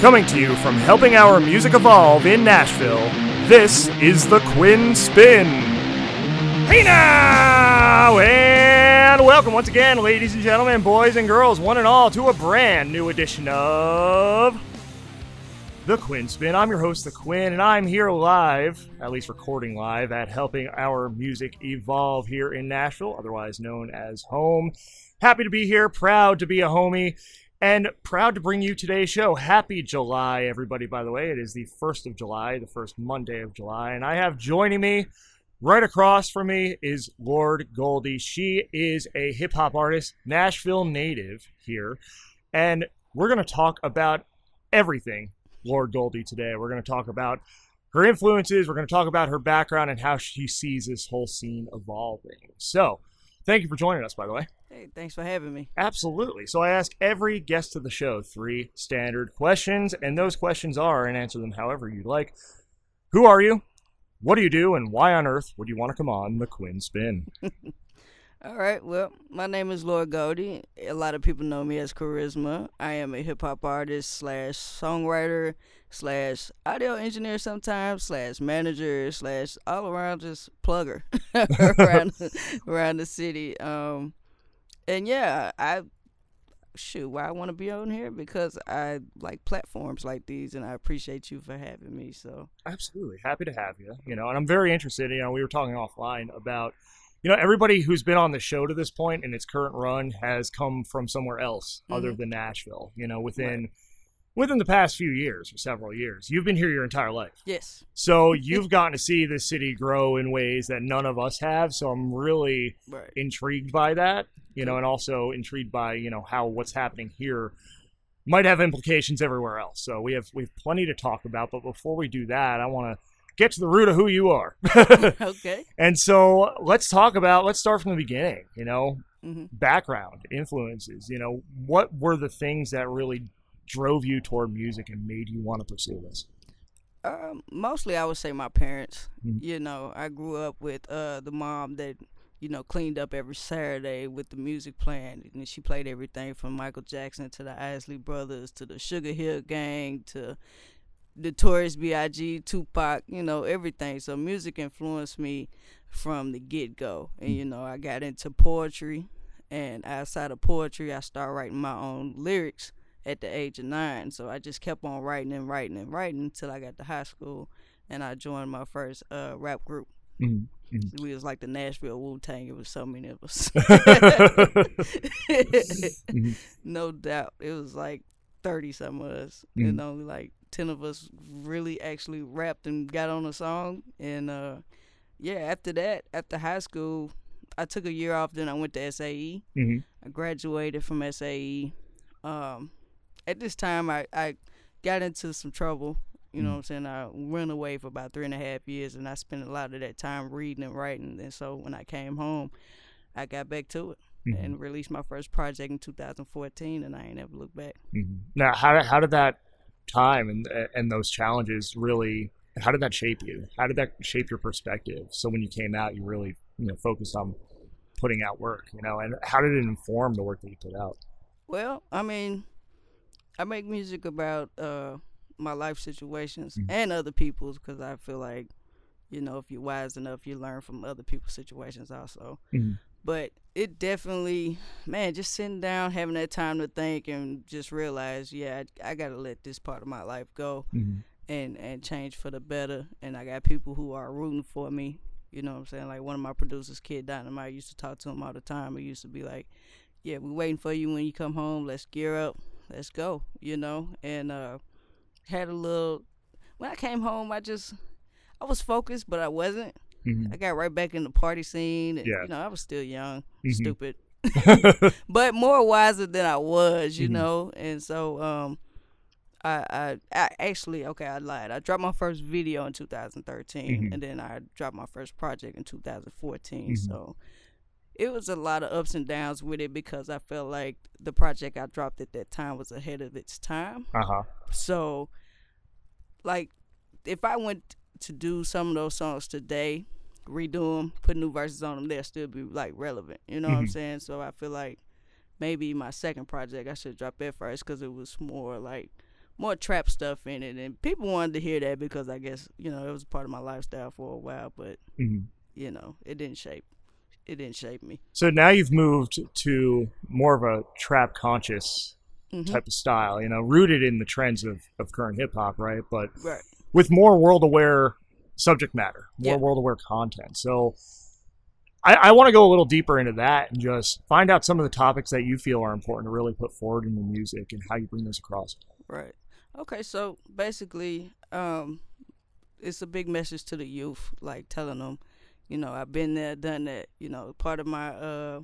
Coming to you from helping our music evolve in Nashville, this is the Quinn Spinn. Hey now! And welcome once again, ladies and gentlemen, boys and girls, one and all, to a brand new edition of the Quinn Spinn. I'm your host, The Quinn, and I'm here live, at least recording live, at helping our music evolve here in Nashville, otherwise known as home. Happy to be here, proud to be a homie, and proud to bring you today's show. Happy July, everybody, by the way. It is the 1st of July, the first Monday of July, and I have joining me right across from me is Lord Goldie. She is a hip hop artist, Nashville native here, and we're going to talk about everything Lord Goldie today. We're going to talk about her influences, we're going to talk about her background and how she sees this whole scene evolving. So, thank you for joining us, by the way. Hey, thanks for having me. Absolutely. So I ask every guest of the show three standard questions, and those questions are, and answer them however you'd like. Who are you? What do you do? And why on earth would you want to come on the Quinn Spinn? All right. Well, my name is Lord Goldie. A lot of people know me as Charisma. I am a hip hop artist slash songwriter slash audio engineer sometimes slash manager slash all around just plugger around around the city. Um, and yeah, I shoot why I want to be on here because I like platforms like these, and I appreciate you for having me. So Absolutely. Happy to have you. You know, and I'm very interested. You know, we were talking offline about, you know, everybody who's been on the show to this point in its current run has come from somewhere else other Mhm. than Nashville. You know, within within the past few years or several years, you've been here your entire life. yes, So you've gotten to see the city grow in ways that none of us have. So I'm really right. intrigued by that, you know, and also intrigued by you know how what's happening here might have implications everywhere else. So we have we have plenty to talk about. But before we do that, I want to get to the root of who you are. okay. and so let's talk about let's start from the beginning. You know, hmm background, influences. You know, what were the things that really drove you toward music and made you want to pursue this? Um, mostly, I would say my parents. Mhm. You know, I grew up with uh the mom that you know cleaned up every Saturday with the music playing, and she played everything from Michael Jackson to the Isley Brothers to the Sugar Hill Gang to Notorious B.I.G., Tupac. You know, everything. So music influenced me from the get go, and you know, I got into poetry, and outside of poetry, I started writing my own lyrics at the age of nine. So I just kept on writing and writing and writing until I got to high school and I joined my first uh, rap group. Mm-hmm. We was like the Nashville Wu Tang. It was so many of us. no doubt. It was like thirty some of us. And only like ten of us really actually rapped and got on a song. And uh yeah, after that, after high school, I took a year off, then I went to SAE. hmm I graduated from SAE. Um, at this time, I, I got into some trouble. You know what I'm saying? I went away for about three and a half years, and I spent a lot of that time reading and writing. And so when I came home, I got back to it Mhm. and released my first project in 2014, and I ain't ever looked back. Mhm. Now, how how did that time and and those challenges really? How did that shape you? How did that shape your perspective? So when you came out, you really you know focused on putting out work. You know, and how did it inform the work that you put out? Well, I mean, I make music about uh, my life situations Mhm. and other people's because I feel like, you know, if you're wise enough, you learn from other people's situations also. Mhm. But it definitely, man, just sitting down, having that time to think and just realize, yeah, I, I got to let this part of my life go Mm-hmm. and and change for the better. And I got people who are rooting for me. You know what I'm saying? Like one of my producers, Kid Dynamite, I used to talk to him all the time. He used to be like, "Yeah, we're waiting for you when you come home. Let's gear up. Let's go." You know, and uh, had a little. When I came home, I just I was focused, but I wasn't. Mm-hmm. I got right back in the party scene. And, Yeah. You know, I was still young, Mhm. stupid, but more wiser than I was, you Mhm. know. And so, um, I, I, I actually, okay, I lied. I dropped my first video in 2013, Mhm. and then I dropped my first project in 2014. Mhm. So it was a lot of ups and downs with it because I felt like the project I dropped at that time was ahead of its time. Uh huh. So, like, if I went to do some of those songs today, redo them, put new verses on them, they'll still be like relevant. You know what I'm Mhm. saying? So I feel like maybe my second project I should drop that first because it was more like more trap stuff in it, and people wanted to hear that because I guess you know it was part of my lifestyle for a while, but Mhm. you know it didn't shape it didn't shape me. So now you've moved to more of a trap conscious Mhm. type of style, you know, rooted in the trends of, of current hip hop, right? But Right. with more world aware subject matter, more Yeah. world aware content. So I, I want to go a little deeper into that and just find out some of the topics that you feel are important to really put forward in your music and how you bring those across. Right. Okay, so basically, um, it's a big message to the youth, like telling them, you know, I've been there, done that. You know, part of my uh,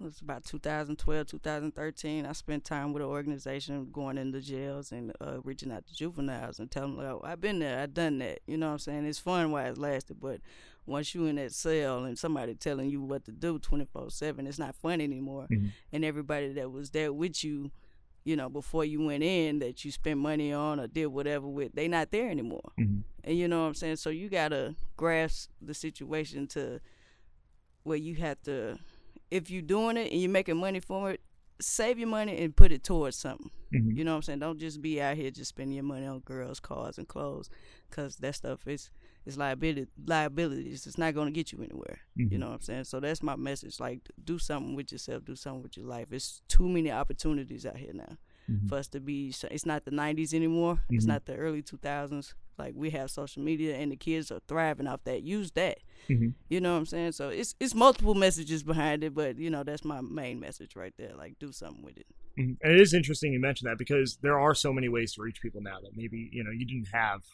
it was about 2012, 2013. I spent time with an organization going into jails and uh, reaching out to juveniles and telling them, like, I've been there, I've done that. You know what I'm saying? It's fun while it lasted, but once you in that cell and somebody telling you what to do 24 7, it's not fun anymore. Mhm. And everybody that was there with you you know, before you went in that you spent money on or did whatever with, they not there anymore. Mhm. And you know what I'm saying? So you gotta grasp the situation to where you have to if you're doing it and you're making money from it, save your money and put it towards something. Mhm. You know what I'm saying? Don't just be out here just spending your money on girls, cars, and clothes, because that stuff is is liability liabilities. It's not gonna get you anywhere. You Mhm. know what I'm saying? So that's my message. Like, do something with yourself. Do something with your life. It's too many opportunities out here now Mhm. for us to be. so- It's not the '90s anymore. It's Mhm. not the early 2000s. Like we have social media, and the kids are thriving off that. Use that. Mhm. You know what I'm saying? So it's it's multiple messages behind it, but you know that's my main message right there. Like, do something with it. Mhm. And it is interesting you mentioned that because there are so many ways to reach people now that maybe you know you didn't have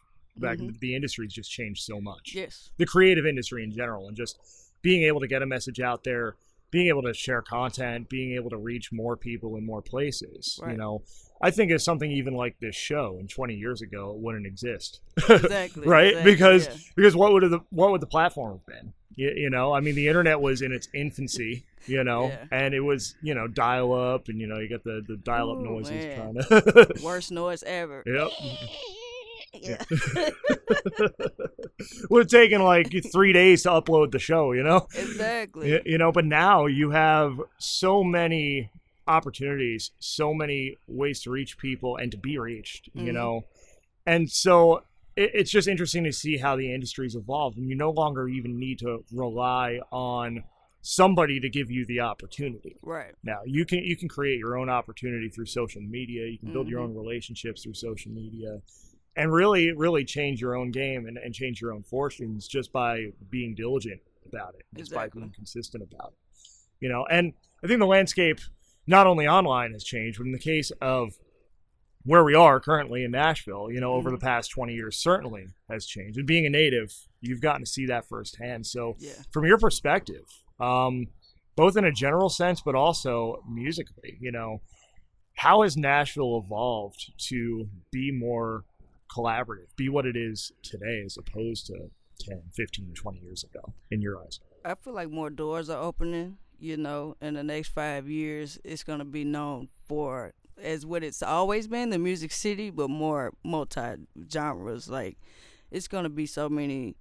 back. Mhm. The industry's just changed so much. Yes. The creative industry in general, and just being able to get a message out there, being able to share content, being able to reach more people in more places. You know, I think it's something even like this show and 20 years ago it wouldn't exist. Exactly. right? exactly, because yeah. because what would the what would the platform have been? You, you know, I mean, the internet was in its infancy, you know, Yeah. and it was you know dial up, and you know you got the the dial up Ooh, noises kind of. worst noise ever. yep. Yeah. would have taken like three days to upload the show, you know. exactly. You know but now you have so many opportunities so many ways to reach people and to be reached you Mhm. know and so it, it's just interesting to see how the industry's evolved and you no longer even need to rely on somebody to give you the opportunity Right. now you can you can create your own opportunity through social media you can build your Mhm. own relationships through social media and really really change your own game and, and change your own fortunes just by being diligent about it just by being consistent about it you know and i think the landscape not only online has changed but in the case of where we are currently in nashville you know over the Mhm. past 20 years certainly has changed and being a native you've gotten to see that firsthand so Yeah. from your perspective, um, both in a general sense, but also musically, you know, how has Nashville evolved to be more collaborative, be what it is today as opposed to 10, 15, 20 years ago, in your eyes? I feel like more doors are opening. You know, in the next five years, it's gonna be known for as what it's always been, the music city, but more multi genres. Like, it's gonna be so many.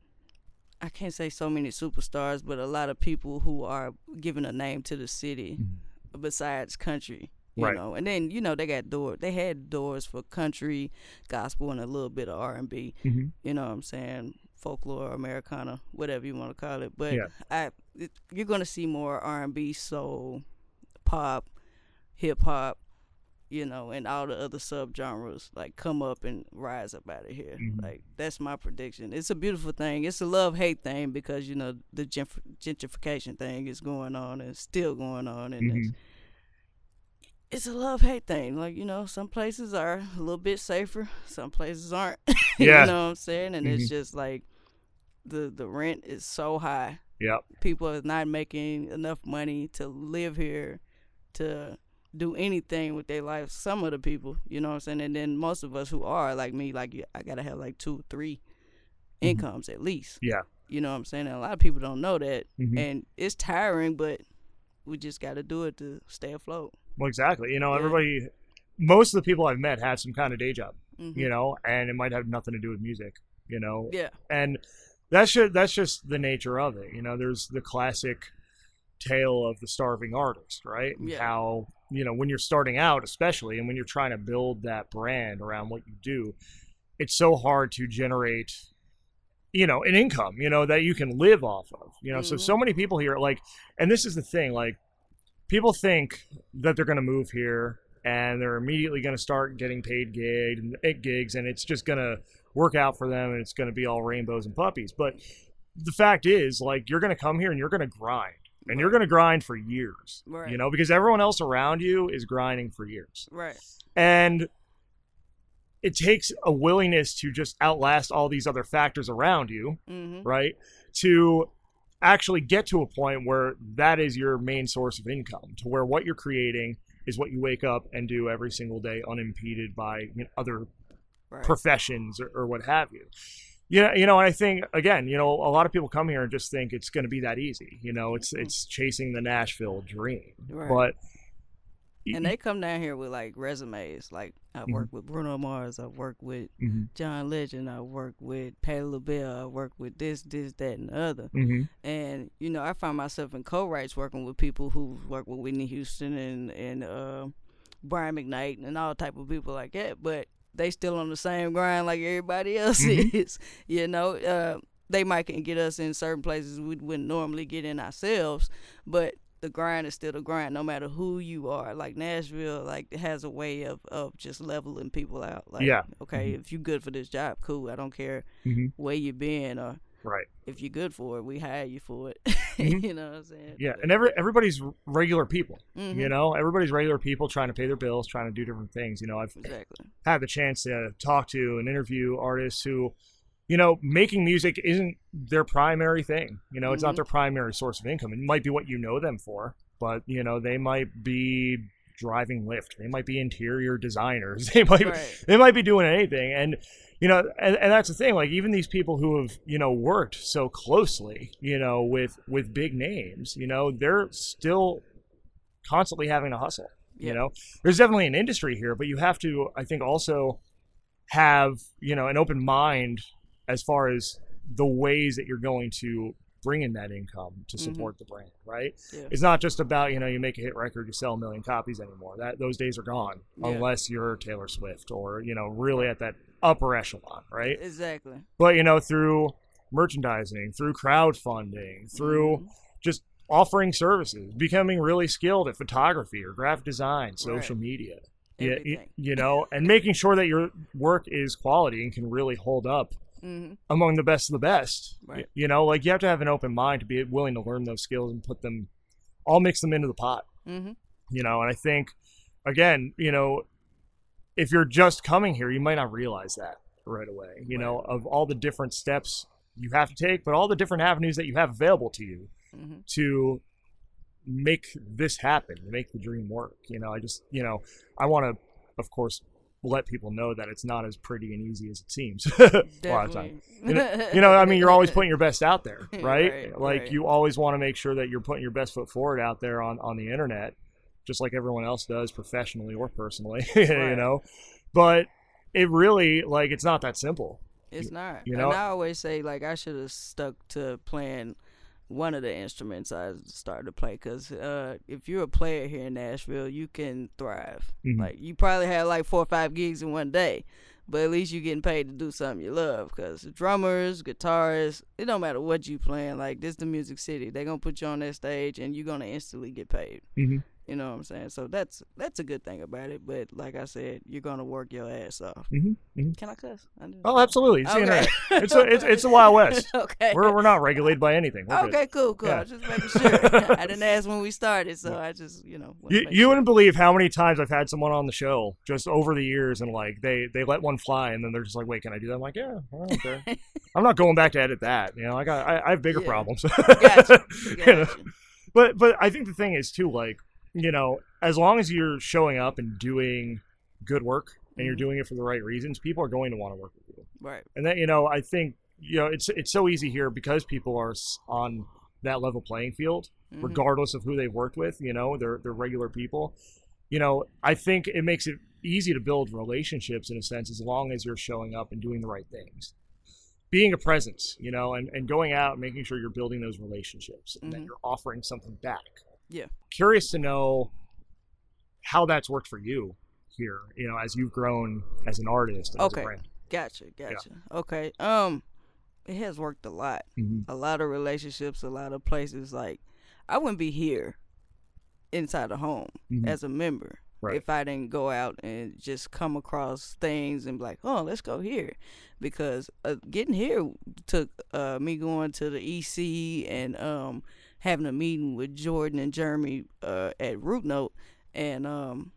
I can't say so many superstars, but a lot of people who are giving a name to the city mm-hmm. besides country. You Right. know, and then you know they got door. They had doors for country, gospel, and a little bit of R and B Mm-hmm. you know what I'm saying, folklore, Americana, whatever you want to call it. But Yeah. I, it, you're gonna see more R&B, soul, pop, hip hop, you know, and all the other subgenres like come up and rise up out of here. Mhm. Like that's my prediction. It's a beautiful thing. It's a love hate thing because you know the gentr- gentrification thing is going on and still going on, and Mhm. It's a love hate thing. Like, you know, some places are a little bit safer, some places aren't. Yeah. you know what I'm saying? And Mhm. it's just like the the rent is so high. Yep. People are not making enough money to live here to do anything with their life. Some of the people, you know what I'm saying? And then most of us who are like me, like I gotta have like two, three Mhm. incomes at least. Yeah. You know what I'm saying? And a lot of people don't know that. Mhm. And it's tiring, but we just gotta do it to stay afloat. Well, exactly. You know, everybody, most of the people I've met have some kind of day job, Mhm. you know, and it might have nothing to do with music, you know, Yeah. and that's just that's just the nature of it. You know, there's the classic tale of the starving artist, right? Yeah. How you know, when you're starting out, especially, and when you're trying to build that brand around what you do, it's so hard to generate you know an income you know that you can live off of you know mm-hmm. so so many people here like and this is the thing like people think that they're going to move here and they're immediately going to start getting paid gig and eh, gigs and it's just going to work out for them and it's going to be all rainbows and puppies but the fact is like you're going to come here and you're going to grind and right. you're going to grind for years right. you know because everyone else around you is grinding for years right and it takes a willingness to just outlast all these other factors around you, mm-hmm. right? To actually get to a point where that is your main source of income, to where what you're creating is what you wake up and do every single day, unimpeded by you know, other right. professions or, or, what have you. You know, you know, and I think again, you know, a lot of people come here and just think it's going to be that easy. You know, it's mm-hmm. it's chasing the Nashville dream, right. but and they come down here with like resumes. Like I mm-hmm. worked with Bruno Mars, I worked with mm-hmm. John Legend, I worked with Patti LaBelle, I worked with this, this, that, and the other. Mm-hmm. And you know, I find myself in co-writes working with people who work with Whitney Houston and and uh, Brian McKnight and all type of people like that. But they still on the same grind like everybody else mm-hmm. is. You know, uh, they might can get us in certain places we wouldn't normally get in ourselves, but the grind is still the grind no matter who you are like nashville like has a way of, of just leveling people out like yeah okay mm-hmm. if you're good for this job cool i don't care mm-hmm. where you've been or right if you're good for it we hire you for it mm-hmm. you know what i'm saying yeah and every everybody's regular people mm-hmm. you know everybody's regular people trying to pay their bills trying to do different things you know i've exactly. had the chance to talk to and interview artists who you know, making music isn't their primary thing. You know, mm-hmm. it's not mm-hmm. their primary source of income. It might be what you know them for, but you know, they might be driving Lyft. They might be interior designers. They might right. they might be doing anything. And you know, and, and that's the thing. Like even these people who have you know worked so closely, you know, with with big names, you know, they're still constantly having to hustle. Yeah. You know, there's definitely an industry here, but you have to, I think, also have you know an open mind as far as the ways that you're going to bring in that income to mm-hmm. support mm-hmm. the brand, right? Yeah. It's not just about you know you make a hit record, you sell a million copies anymore. That those days are gone, yeah. unless you're Taylor Swift or you know really at that upper echelon, right? Exactly. But you know through merchandising, through crowdfunding, through mm-hmm. just offering services, becoming really skilled at photography or graphic design, social right. media. Yeah, you, you know, and making sure that your work is quality and can really hold up mm-hmm. among the best of the best. Right. You know, like you have to have an open mind to be willing to learn those skills and put them, all mix them into the pot. Mm-hmm. You know, and I think, again, you know, if you're just coming here, you might not realize that right away. You right. know, of all the different steps you have to take, but all the different avenues that you have available to you mm-hmm. to make this happen, to make the dream work. You know, I just, you know, I want to, of course, let people know that it's not as pretty and easy as it seems a lot of times. You know, you know, I mean, you're always putting your best out there, right? right like right. you always want to make sure that you're putting your best foot forward out there on on the internet, just like everyone else does, professionally or personally. Right. you know, but it really like it's not that simple. It's not. You know, and I always say like I should have stuck to playing one of the instruments I started to play because uh, if you're a player here in Nashville, you can thrive. Mm-hmm. Like you probably had like four or five gigs in one day, but at least you're getting paid to do something you love. Because drummers, guitarists, it don't matter what you playing. Like this, the Music City, they're gonna put you on that stage and you're gonna instantly get paid. Mm-hmm. You know what I'm saying? So that's that's a good thing about it. But like I said, you're gonna work your ass off. Mm-hmm. Mm-hmm. Can I cuss? I oh, absolutely. It's okay. it's a it's, it's a Wild West. okay. We're we're not regulated by anything. We're okay, good. cool, cool. Yeah. Just making sure. I didn't ask when we started, so I just you know. You, you sure. wouldn't believe how many times I've had someone on the show just over the years, and like they they let one fly, and then they're just like, "Wait, can I do that?" I'm like, "Yeah, I don't. I'm not going back to edit that. You know, I got I, I have bigger yeah. problems." gotcha. Gotcha. But but I think the thing is too like you know, as long as you're showing up and doing good work and you're mm-hmm. doing it for the right reasons, people are going to want to work with you. Right. And that you know, I think you know it's it's so easy here because people are on that level playing field, mm-hmm. regardless of who they've worked with. You know, they're they're regular people. You know, I think it makes it easy to build relationships in a sense as long as you're showing up and doing the right things being a presence, you know, and, and going out and making sure you're building those relationships and mm-hmm. that you're offering something back yeah. Curious to know how that's worked for you here, you know, as you've grown as an artist. And Okay. As a brand. Gotcha, gotcha. Okay. Um, it has worked a lot. Mhm. A lot of relationships, a lot of places. Like, I wouldn't be here inside the home Mhm. as a member Right. if I didn't go out and just come across things and be like, oh, let's go here, because uh, getting here took uh, me going to the EC and um having a meeting with Jordan and Jeremy uh, at Root Note and um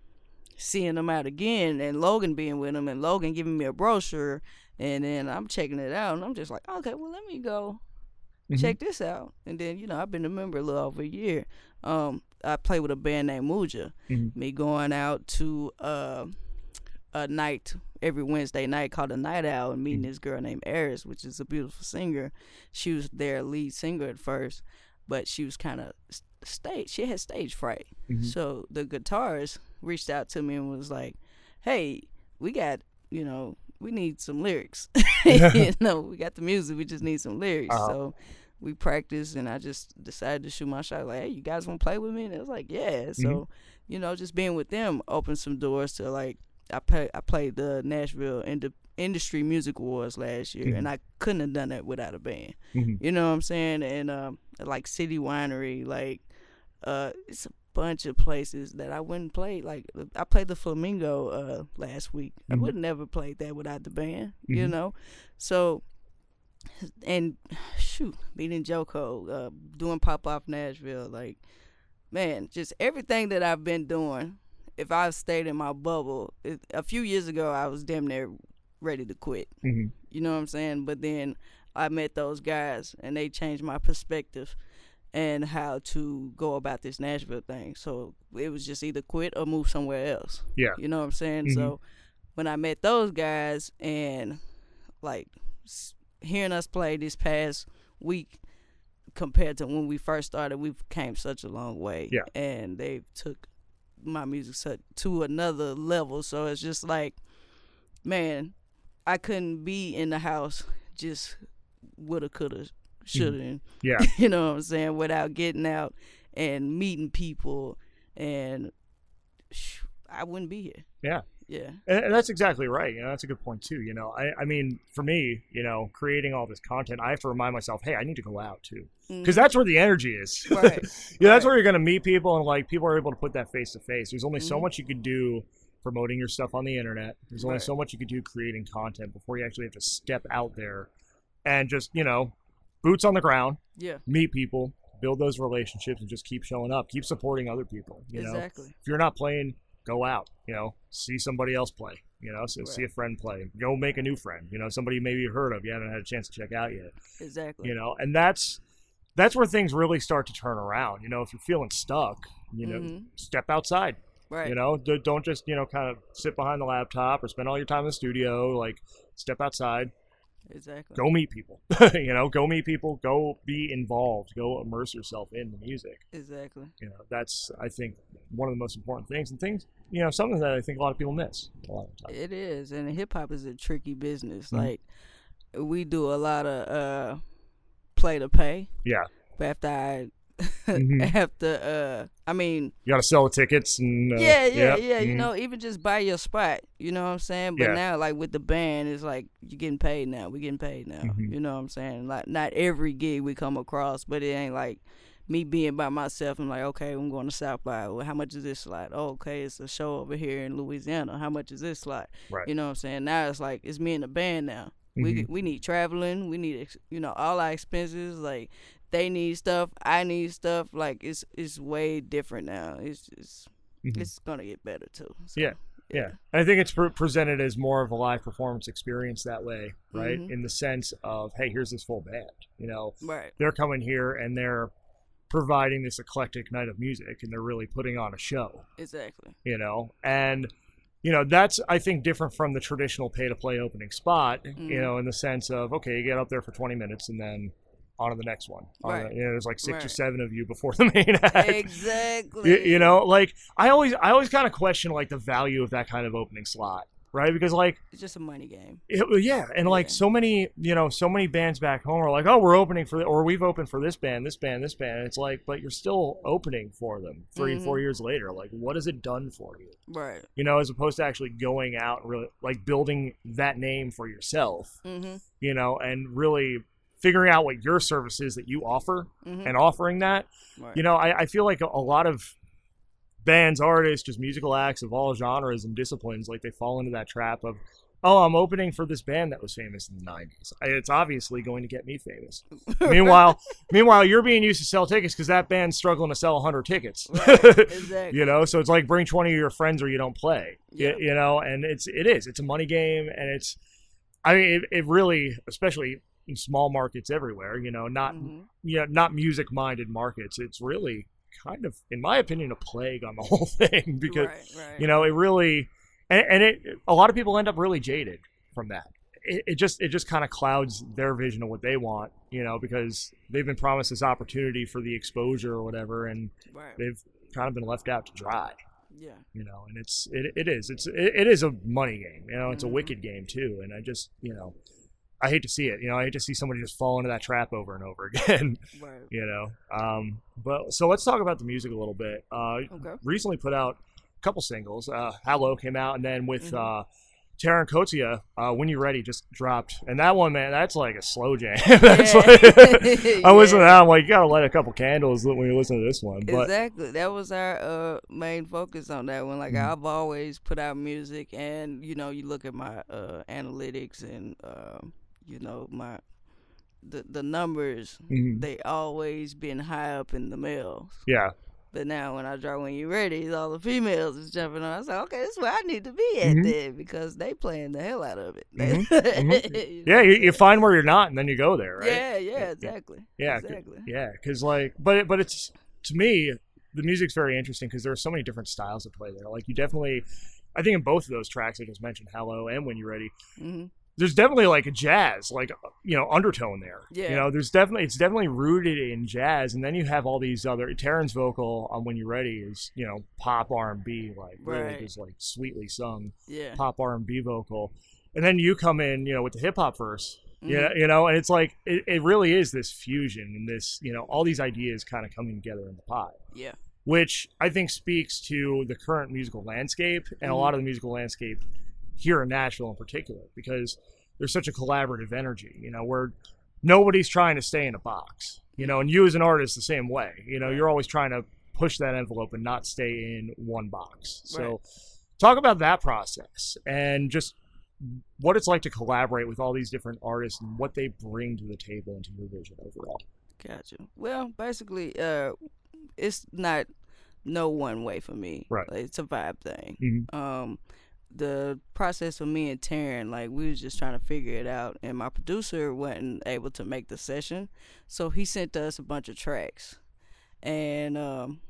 seeing them out again and Logan being with them and Logan giving me a brochure and then I'm checking it out and I'm just like, okay, well let me go Mhm. check this out. And then, you know, I've been a member a little over a year. Um, I play with a band named Muja. Mhm. Me going out to uh, a night every Wednesday night called a Night Owl and meeting this girl named Eris, which is a beautiful singer. She was their lead singer at first, but she was kind of stage. She had stage fright. Mhm. So the guitarist reached out to me and was like, "Hey, we got you know." We need some lyrics. you know, we got the music. We just need some lyrics. Uh-huh. So we practiced, and I just decided to shoot my shot. Like, hey, you guys want to play with me? And it was like, yeah. So, Mhm. you know, just being with them opened some doors to like I play, I played the Nashville Ind- Industry Music Awards last year, Mhm. and I couldn't have done that without a band. Mhm. You know what I'm saying? And um, like City Winery, like uh, it's a bunch of places that I wouldn't play. Like I played the Flamingo uh last week. I Mhm. would never played that without the band. You Mhm. know, so and shoot, beating Joko, uh, doing pop off Nashville, like man, just everything that I've been doing. If I stayed in my bubble, it, a few years ago, I was damn near ready to quit. Mhm. You know what I'm saying? But then I met those guys and they changed my perspective and how to go about this Nashville thing. So it was just either quit or move somewhere else. Yeah. You know what I'm saying? Mhm. So when I met those guys and like hearing us play this past week compared to when we first started, we've came such a long way. Yeah. And they took my music to another level. So it's just like, man, I couldn't be in the house just woulda, coulda, shoulda, Yeah. you know what I'm saying, without getting out and meeting people, and sh- I wouldn't be here. Yeah. Yeah. And that's exactly right. You know, that's a good point too. You know, I, I mean, for me, you know, creating all this content, I have to remind myself, hey, I need to go out too, because that's where the energy is. Mm-hmm. Right. yeah, that's where you're gonna meet people, and like people are able to put that face to face. There's only so Mhm. much you can do promoting your stuff on the internet. There's only Right. so much you can do creating content before you actually have to step out there and just, you know, boots on the ground, yeah. meet people, build those relationships, and just keep showing up, keep supporting other people. You know, exactly. if you're not playing, go out. You know, see somebody else play. You know, so see a friend play. Go make a new friend. You know, somebody maybe you've heard of you haven't had a chance to check out yet. Exactly. You know, and that's that's where things really start to turn around. You know, if you're feeling stuck, you know, Mhm. step outside. Right. You know, don't just you know kind of sit behind the laptop or spend all your time in the studio. Like, step outside, Exactly. go meet people. you know, go meet people, go be involved, go immerse yourself in the music Exactly. you know that's i think one of the most important things and things you know something that i think a lot of people miss a lot of the time It is, and hip hop is a tricky business. Mhm. Like we do a lot of uh play to pay, yeah but after I Mhm. after uh I mean you gotta sell the tickets and uh, yeah, yeah, yep, yeah. You mhm. know, even just buy your spot. You know what I'm saying? But Yeah. now, like with the band, it's like you're getting paid now. We're getting paid now. Mhm. You know what I'm saying? Like not every gig we come across, but it ain't like me being by myself. I'm like, okay, I'm going to South by. Well, how much is this slot? Oh, okay, it's a show over here in Louisiana. How much is this slot? right You know what I'm saying? Now it's like it's me and the band now. We Mhm. we need traveling. We need you know all our expenses. Like they need stuff. I need stuff. Like it's it's way different now. It's it's Mhm. it's gonna get better too. So, Yeah, yeah And i think it's pre- presented as more of a live performance experience that way right Mhm. in the sense of hey here's this full band you know Right. they're coming here and they're providing this eclectic night of music and they're really putting on a show Exactly. you know and you know that's i think different from the traditional pay to play opening spot you Mhm. know in the sense of okay you get up there for 20 minutes and then on to the next one On Right. the- you know there's like six or seven of you before the main act Exactly. you, you know like i always i always kind of question like the value of that kind of opening slot right? Because like It's just a money game. it, yeah, and like so many, you know, so many bands back home are like, oh, we're opening for, the or we've opened for this band, this band, this band. And it's like, but you're still opening for them 3 Mhm. four years later. Like, what has it done for you? Right. You know, as opposed to actually going out and really like building that name for yourself. Mm-hmm. You know, and really figuring out what your service is that you offer Mm-hmm. and offering that. right. You know, I, I feel like a, a lot of bands, artists, just musical acts of all genres and disciplines, like they fall into that trap of, oh, I'm opening for this band that was famous in the '90s. I- It's obviously going to get me famous. meanwhile, meanwhile, you're being used to sell tickets because that band's struggling to sell 100 tickets. exactly. you know, so it's like bring 20 of your friends or you don't play. Yeah. You, know, and it's it is it's a money game, and it's, I mean, it, it really, especially in small markets everywhere. You know, not Mhm. you know, not music minded markets. It's really kind of, in my opinion, a plague on the whole thing because right, right. you know it really, and, and it a lot of people end up really jaded from that. It, it just it just kind of clouds their vision of what they want, you know, because they've been promised this opportunity for the exposure or whatever, and right. they've kind of been left out to dry, Yeah. you know. And it's it, it is it's it, it is a money game, you know. It's a Mhm. wicked game too, and I just you know. I hate to see it. You know, I hate to see somebody just fall into that trap over and over again Right. you know um but so let's talk about the music a little bit uh Okay. recently put out a couple singles uh hello came out and then with Mhm. uh Taryn Kotia, uh, When You're Ready just dropped, and that one, man, that's like a slow jam. that's Yeah. like, I listen to that. I'm like, you gotta light a couple candles when you listen to this one. But exactly. That was our uh, main focus on that one. Like Mhm. I've always put out music, and you know, you look at my uh, analytics and um, you know my the the numbers. Mhm. They always been high up in the males. yeah, But now when I draw when you ready, all the females is jumping on. I was like, okay, this is where I need to be at Mhm. then because they playing the hell out of it. Mhm. You yeah, you, you find where you're not, and then you go there, right? Yeah, yeah, exactly. Yeah, exactly. Yeah, because like, but but it's to me the music's very interesting because there are so many different styles at play there. Like you definitely, I think in both of those tracks I just mentioned, "Hello" and "When You're Ready," hmm there's definitely like a jazz, like you know, undertone there. Yeah. You know, there's definitely it's definitely rooted in jazz, and then you have all these other. Taryn's vocal on "When You're Ready" is you know pop R and B, like really Right. just like sweetly sung Yeah. pop R and B vocal, and then you come in, you know, with the hip hop verse. Yeah, Mhm. you know, and it's like it, it really is this fusion and this, you know, all these ideas kind of coming together in the pot, Yeah. which I think speaks to the current musical landscape and a Mhm. lot of the musical landscape here in Nashville in particular, because there's such a collaborative energy, you know, where nobody's trying to stay in a box, you know, and you as an artist the same way, you know, you're always trying to push that envelope and not stay in one box. So Right. talk about that process and just what it's like to collaborate with all these different artists and what they bring to the table and to your vision overall. Gotcha. Well, basically, uh, it's not no one way for me. Right. Like, it's a vibe thing. Mhm. Um, the process for me and Taryn, like we was just trying to figure it out, and my producer wasn't able to make the session, so he sent us a bunch of tracks, and um,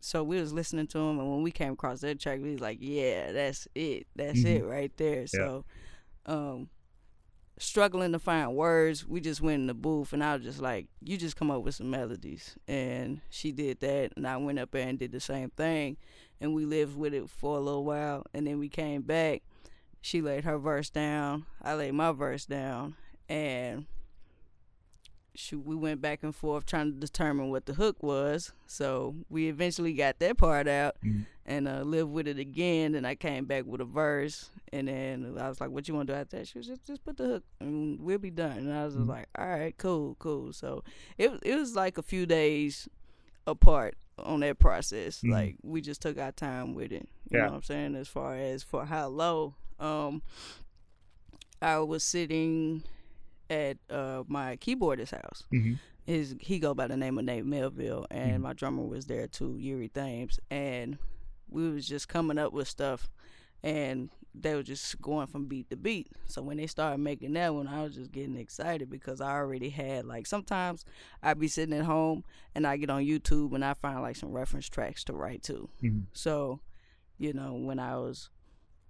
so we was listening to him, and when we came across that track, we was like, yeah, that's it, that's Mhm. it right there. So, um, struggling to find words, we just went in the booth and I was just like, You just come up with some melodies. And she did that and I went up there and did the same thing and we lived with it for a little while and then we came back. She laid her verse down, I laid my verse down and she, we went back and forth trying to determine what the hook was. So we eventually got that part out Mhm. and uh, lived with it again. And I came back with a verse, and then I was like, "What you want to do after that?" She was just, "Just put the hook, and we'll be done." And I was Mhm. like, "All right, cool, cool." So it it was like a few days apart on that process. Mhm. Like we just took our time with it. You Yeah. know what I'm saying? As far as for how low, um, I was sitting at uh my keyboardist house Mm-hmm. his he go by the name of Nate Melville and Mhm. my drummer was there too, Yuri Thames, and we was just coming up with stuff and they were just going from beat to beat. So when they started making that one, I was just getting excited because I already had like sometimes I'd be sitting at home and I get on YouTube and I find like some reference tracks to write to. Mhm. So, you know, when I was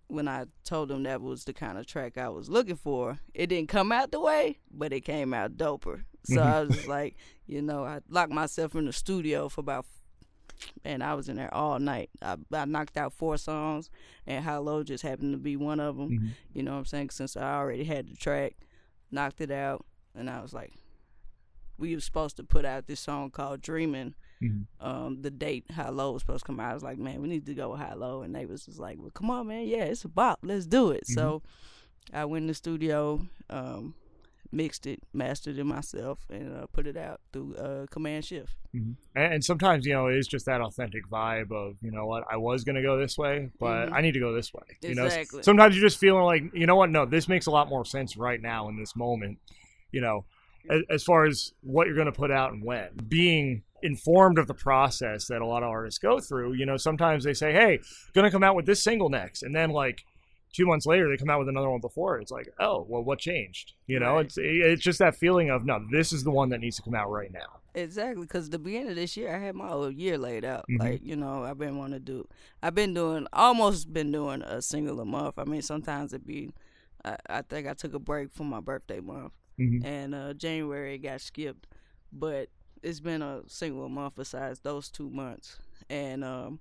when I told them that was the kind of track I was looking for, it didn't come out the way, but it came out doper. So I was just like, you know, I locked myself in the studio for about and I was in there all night. I, I knocked out four songs, and How Low just happened to be one of them. Mm-hmm. You know what I'm saying? Since I already had the track, knocked it out, and I was like, we were supposed to put out this song called Dreaming. Mm-hmm. Um, the date High Low was supposed to come out. I was like, man, we need to go with High Low, and they was just like, well, come on, man, yeah, it's a bop, let's do it. Mm-hmm. So I went in the studio, um, mixed it, mastered it myself, and uh, put it out through uh, Command Shift. Mm-hmm. And, and sometimes, you know, it is just that authentic vibe of, you know what, I was going to go this way, but Mhm. I need to go this way. You know, sometimes you're just feeling like, you know what, no, this makes a lot more sense right now in this moment, you know, as, as far as what you're going to put out and when. Being informed of the process that a lot of artists go through, you know, sometimes they say, hey, going to come out with this single next. And then, like, two months later, they come out with another one before. It's like, oh, well, what changed? You know, Right. it's it's just that feeling of, no, this is the one that needs to come out right now. Exactly, because the beginning of this year, I had my whole year laid out. Mhm. Like you know, I've been wanting to do. I've been doing almost been doing a single a month. I mean, sometimes it'd be. I, I think I took a break for my birthday month, Mhm. and uh, January got skipped, but it's been a single a month besides those two months, and um,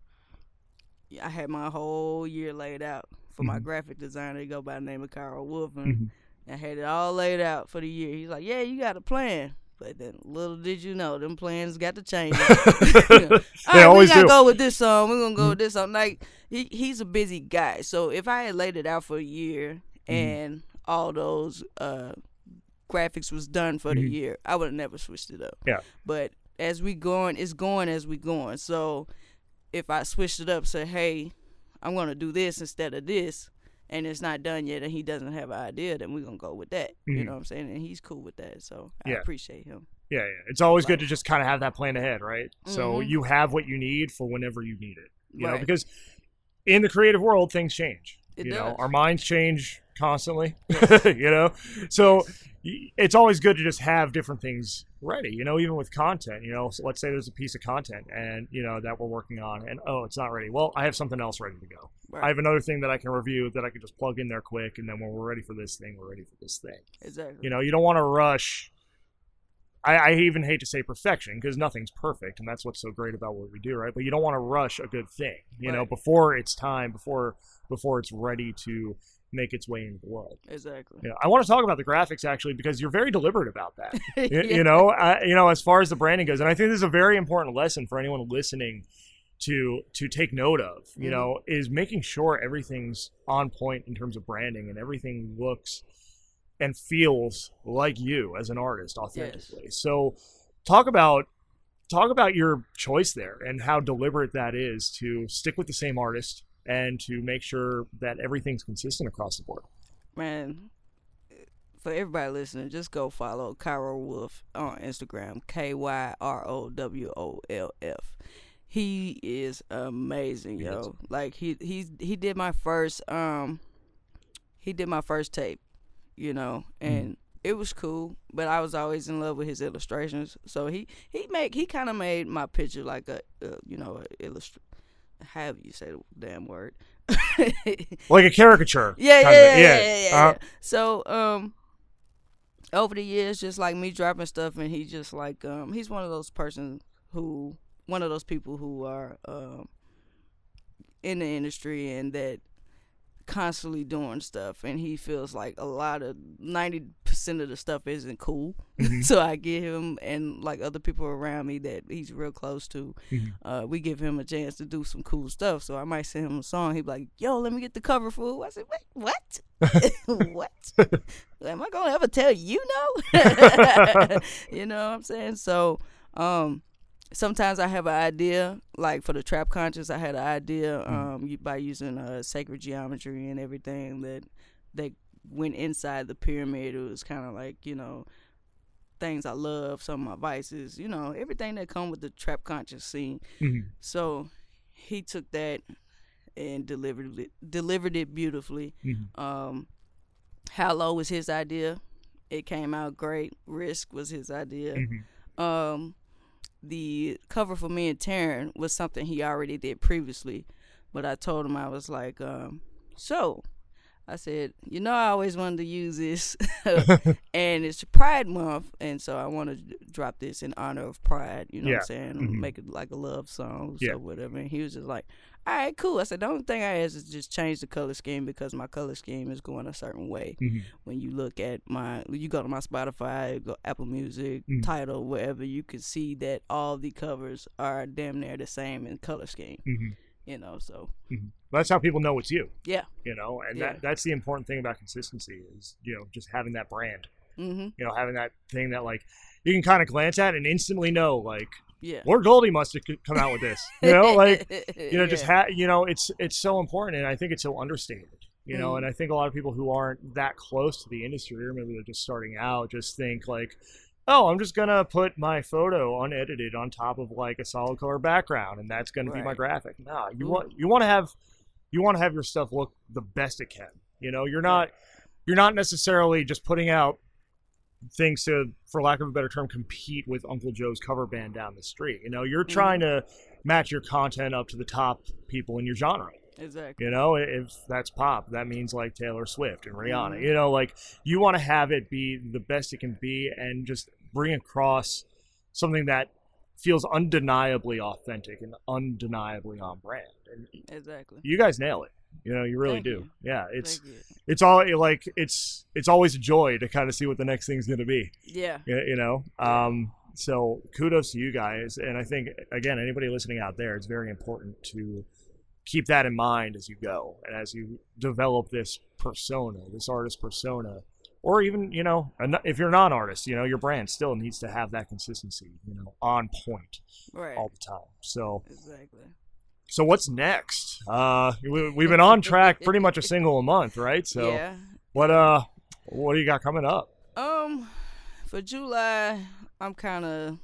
I had my whole year laid out for my Mhm. graphic designer. He go by the name of Kyro Wolf, and Mhm. I had it all laid out for the year. He's like, "Yeah, you got a plan." But then, little did you know, them plans got to change. they All always we gotta do. go with this song. We're gonna go with this song. Like he, he's a busy guy, so if I had laid it out for a year and all those uh, graphics was done for the year, I would have never switched it up. Yeah. But as we going, it's going as we going. So if I switched it up, say, hey, I'm gonna do this instead of this, and it's not done yet, and he doesn't have an idea, then we're gonna go with that. You Mhm. know what I'm saying? And he's cool with that, so I appreciate him. Yeah, yeah. It's always good to just kind of have that plan ahead, right? So Mhm. you have what you need for whenever you need it. You know, because in the creative world, things change. It you know, does. our minds change constantly. you know, so it's always good to just have different things ready. You know, even with content. You know, so let's say there's a piece of content and you know that we're working on, and oh, it's not ready. Well, I have something else ready to go. Right. I have another thing that I can review that I can just plug in there quick, and then when we're ready for this thing, we're ready for this thing. exactly. You know, you don't want to rush. I, I even hate to say perfection because nothing's perfect, and that's what's so great about what we do, right? But you don't want to rush a good thing, you know, before it's time, before before it's ready to make its way into the world. exactly. Know, I want to talk about the graphics actually because you're very deliberate about that. You, Yeah. you know, I, you know, as far as the branding goes, and I think this is a very important lesson for anyone listening to to take note of. You Mhm. know, is making sure everything's on point in terms of branding and everything looks and feels like you as an artist authentically. So, talk about talk about your choice there and how deliberate that is to stick with the same artist and to make sure that everything's consistent across the board. man, for everybody listening, just go follow Kyro Wolf on Instagram, K Y R O W O L F. He is amazing, He yo. is. Like he he he did my first um he did my first tape, you know, Mm-hmm. and it was cool, but I was always in love with his illustrations. So he he make he kind of made my picture like a uh, you know, a illustr Have you say the damn word? Like a caricature. Yeah, yeah, yeah, yeah, yeah, yeah. Uh, So, um, over the years, just like me dropping stuff, and he just like, um, he's one of those persons who, one of those people who are, um, in the industry and that constantly doing stuff, and he feels like a lot of ninety percent of the stuff isn't cool. Mhm. so I give him and like other people around me that he's real close to, Mhm. uh, we give him a chance to do some cool stuff. So I might send him a song. He'd be like, "Yo, let me get the cover, fool." I said, "Wait, what? what? Am I gonna ever tell you no?" you know what I'm saying? So, um, sometimes I have an idea. Like for the trap conscious, I had an idea um you- by using uh, sacred geometry and everything that that went inside the pyramid. It was kind of like you know things I love, some of my vices, you know, everything that come with the trap conscious scene. Mhm. So he took that and delivered it delivered it beautifully. Mhm. Um, How Low was his idea. It came out great. Risk was his idea. Mhm. Um, the cover for me and Taryn was something he already did previously, but I told him I was like, um, so I said, you know, I always wanted to use this, and it's Pride Month, and so I want to drop this in honor of Pride. You know Yeah. what I'm saying? Mhm. Make it like a love song, Yeah. so whatever. And he was just like, all right, cool. I said, the only thing I asked is just change the color scheme because my color scheme is going a certain way. Mhm. When you look at my, you go to my Spotify, go Apple Music, Mhm. title, wherever, you can see that all the covers are damn near the same in color scheme. Mhm. You know, so That's how people know it's you. yeah. You know, and Yeah. that that's the important thing about consistency is you know just having that brand. hmm You know, having that thing that like you can kind of glance at and instantly know like Yeah. Lord Goldie must have come out with this. You know, like you know just ha- you know it's it's so important and i think it's so understated you know Mhm. and i think a lot of people who aren't that close to the industry or maybe they're just starting out just think like oh i'm just gonna put my photo unedited on top of like a solid color background and that's gonna be my graphic no you Ooh. want you want to have you want to have your stuff look the best it can you know you're not you're not necessarily just putting out things to for lack of a better term compete with uncle joe's cover band down the street you know you're Mhm. trying to match your content up to the top people in your genre Exactly. you know if that's pop that means like taylor swift and rihanna Mhm. you know like you want to have it be the best it can be and just bring across something that feels undeniably authentic and undeniably on brand and Exactly. you guys nail it you know you really Thank do you. yeah it's it's all like it's it's always a joy to kind of see what the next thing's going to be Yeah. you you know um so kudos to you guys and i think again anybody listening out there it's very important to keep that in mind as you go and as you develop this persona this artist persona or even you know if you're not an artist you know your brand still needs to have that consistency you know on point Right. all the time so Exactly. So what's next? Uh we, we've been on track pretty much a single a month right? So yeah. what uh what do you got coming up? Um, for July, I'm kind of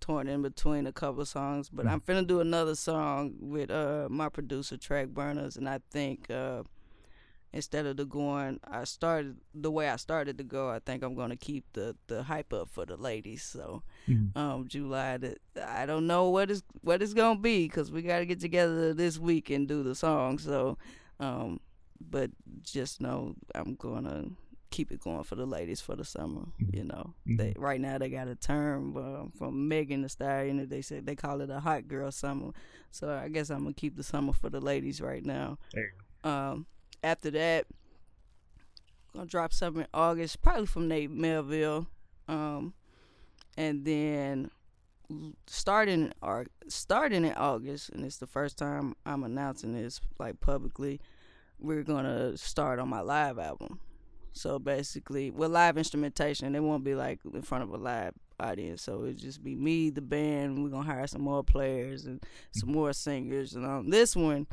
torn in between a couple songs, but I'm finna do another song with uh my producer Track Burners, and I think uh instead of the going, I started the way I started to go. I think I'm gonna keep the the hype up for the ladies. So Mhm. um July, that I don't know what is what it's gonna be because we gotta get together this week and do the song. So um, but just know I'm gonna keep it going for the ladies for the summer. Mhm. You know, Mhm. they right now they got a term uh, from Megan Thee Stallion. They said they call it a hot girl summer. So I guess I'm gonna keep the summer for the ladies right now. Um, after that, gonna drop something in August, probably from Nate Melville. Um, and then starting or starting in August, and it's the first time I'm announcing this like publicly. We're gonna start on my live album. So basically, with live instrumentation, it won't be like in front of a live audience. So it'll just be me, the band. We're gonna hire some more players and some more singers. And on this one,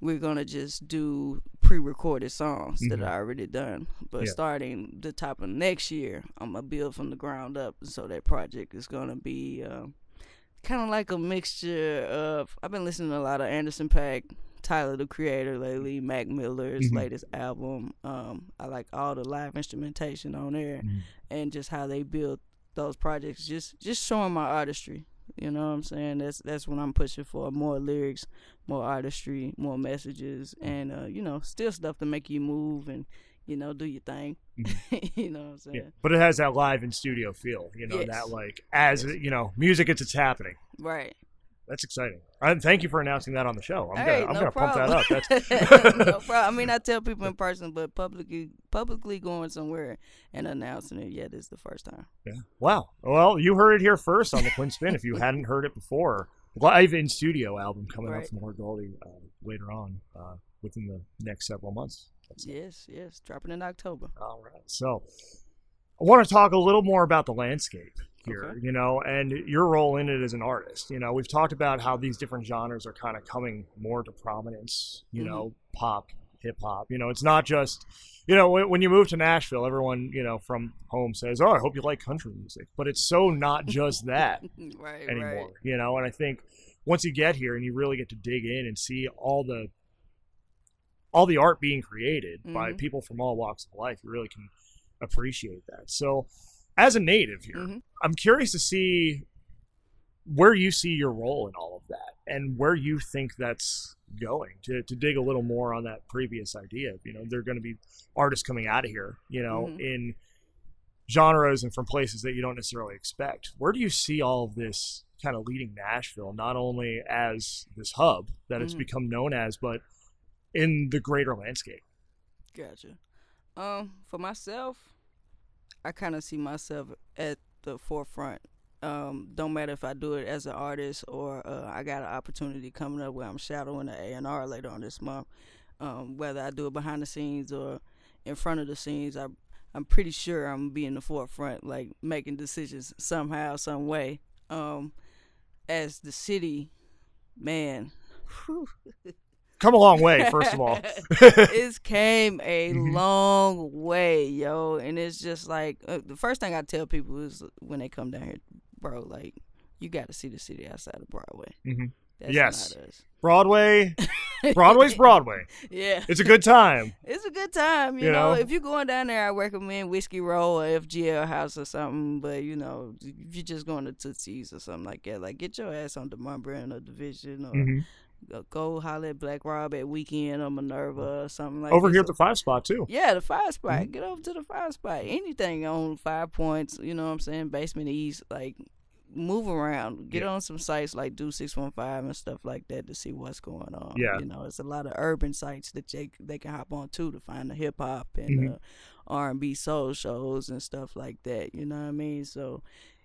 we're gonna just do pre-recorded songs that Mhm. I already done. But Yeah. starting the top of next year, I'm gonna build from the ground up. So that project is gonna be uh, kind of like a mixture of. I've been listening to a lot of Anderson Paak, Tyler the Creator lately, Mac Miller's Mhm. latest album. Um, I like all the live instrumentation on there Mhm. and just how they build those projects. Just just showing my artistry. You know what I'm saying? That's that's what I'm pushing for. More lyrics, more artistry, more messages, and uh, you know, still stuff to make you move and you know do your thing. you know what I'm saying? Yeah. But it has that live in studio feel, you know, Yes. that like as you know, music as it's happening. Right. That's exciting. And thank you for announcing that on the show. I'm gonna I'm no gonna pump that up. That's no problem. I mean, I tell people in person, but publicly publicly going somewhere and announcing it yet is the first time. yeah. Wow. Well, you heard it here first on the Quinn Spinn. if you hadn't heard it before, live in studio album coming Right. up from Lord Goldie uh, later on uh, within the next several months. Yes, yes, dropping in October. All right. So I want to talk a little more about the landscape here, Okay. you know, and your role in it as an artist. You know, we've talked about how these different genres are kind of coming more to prominence, you Mhm. know, pop, hip hop. You know, it's not just, you know, when, when you move to Nashville, everyone, you know, from home says, oh, I hope you like country music. But it's so not just that right, anymore, right. you know, and I think once you get here and you really get to dig in and see all the all the art being created by Mhm. people from all walks of life, you really can appreciate that. So, as a native here, Mhm. I'm curious to see where you see your role in all of that and where you think that's going to, to dig a little more on that previous idea. You know, there are going to be artists coming out of here, you know, Mhm. in genres and from places that you don't necessarily expect. Where do you see all of this kind of leading Nashville, not only as this hub that it's Mhm. become known as, but in the greater landscape? Gotcha. Um, for myself, I kind of see myself at the forefront. Um, don't matter if I do it as an artist or uh, I got an opportunity coming up where I'm shadowing the A and R later on this month. Um, whether I do it behind the scenes or in front of the scenes, I I'm pretty sure I'm gonna be in the forefront, like making decisions somehow, some way. Um, as the city, man. Come a long way, first of all. it's came a Mhm. long way, yo, and it's just like uh, the first thing I tell people is when they come down here, bro, like you got to see the city outside of Broadway. Mhm. That's Yes. not us. Broadway, Broadway's Broadway. yeah, It's a good time. it's a good time. You, You know? know? if you're going down there, I recommend Whiskey Row or FGL House or something. But you know, if you're just going to Tootsie's or something like that, like get your ass on Demonbreun or Division or Mhm. Go- holler at Black Rob at Weekend or Minerva or something like Over that. here at the five spot too. Yeah, the five spot. Mm-hmm. Get over to the five spot. Anything on five points, you know what I'm saying? Basement East, like move around. Get Yeah. on some sites like Do Six One Five and stuff like that to see what's going on. Yeah. You know, it's a lot of urban sites that they they can hop on too to find the hip hop and Mhm. uh, R and B soul shows and stuff like that. You know what I mean? So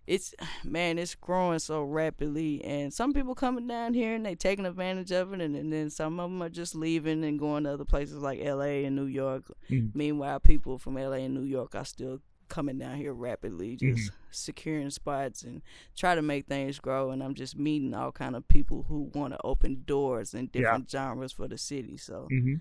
it's man, it's growing so rapidly, and some people coming down here and they taking advantage of it, and, and then some of them are just leaving and going to other places like L.A. and New York. Mhm. Meanwhile, people from L.A. and New York are still coming down here rapidly, just securing spots and try to make things grow. And I'm just meeting all kind of people who want to open doors in Yeah. different genres for the city. So Mm-hmm.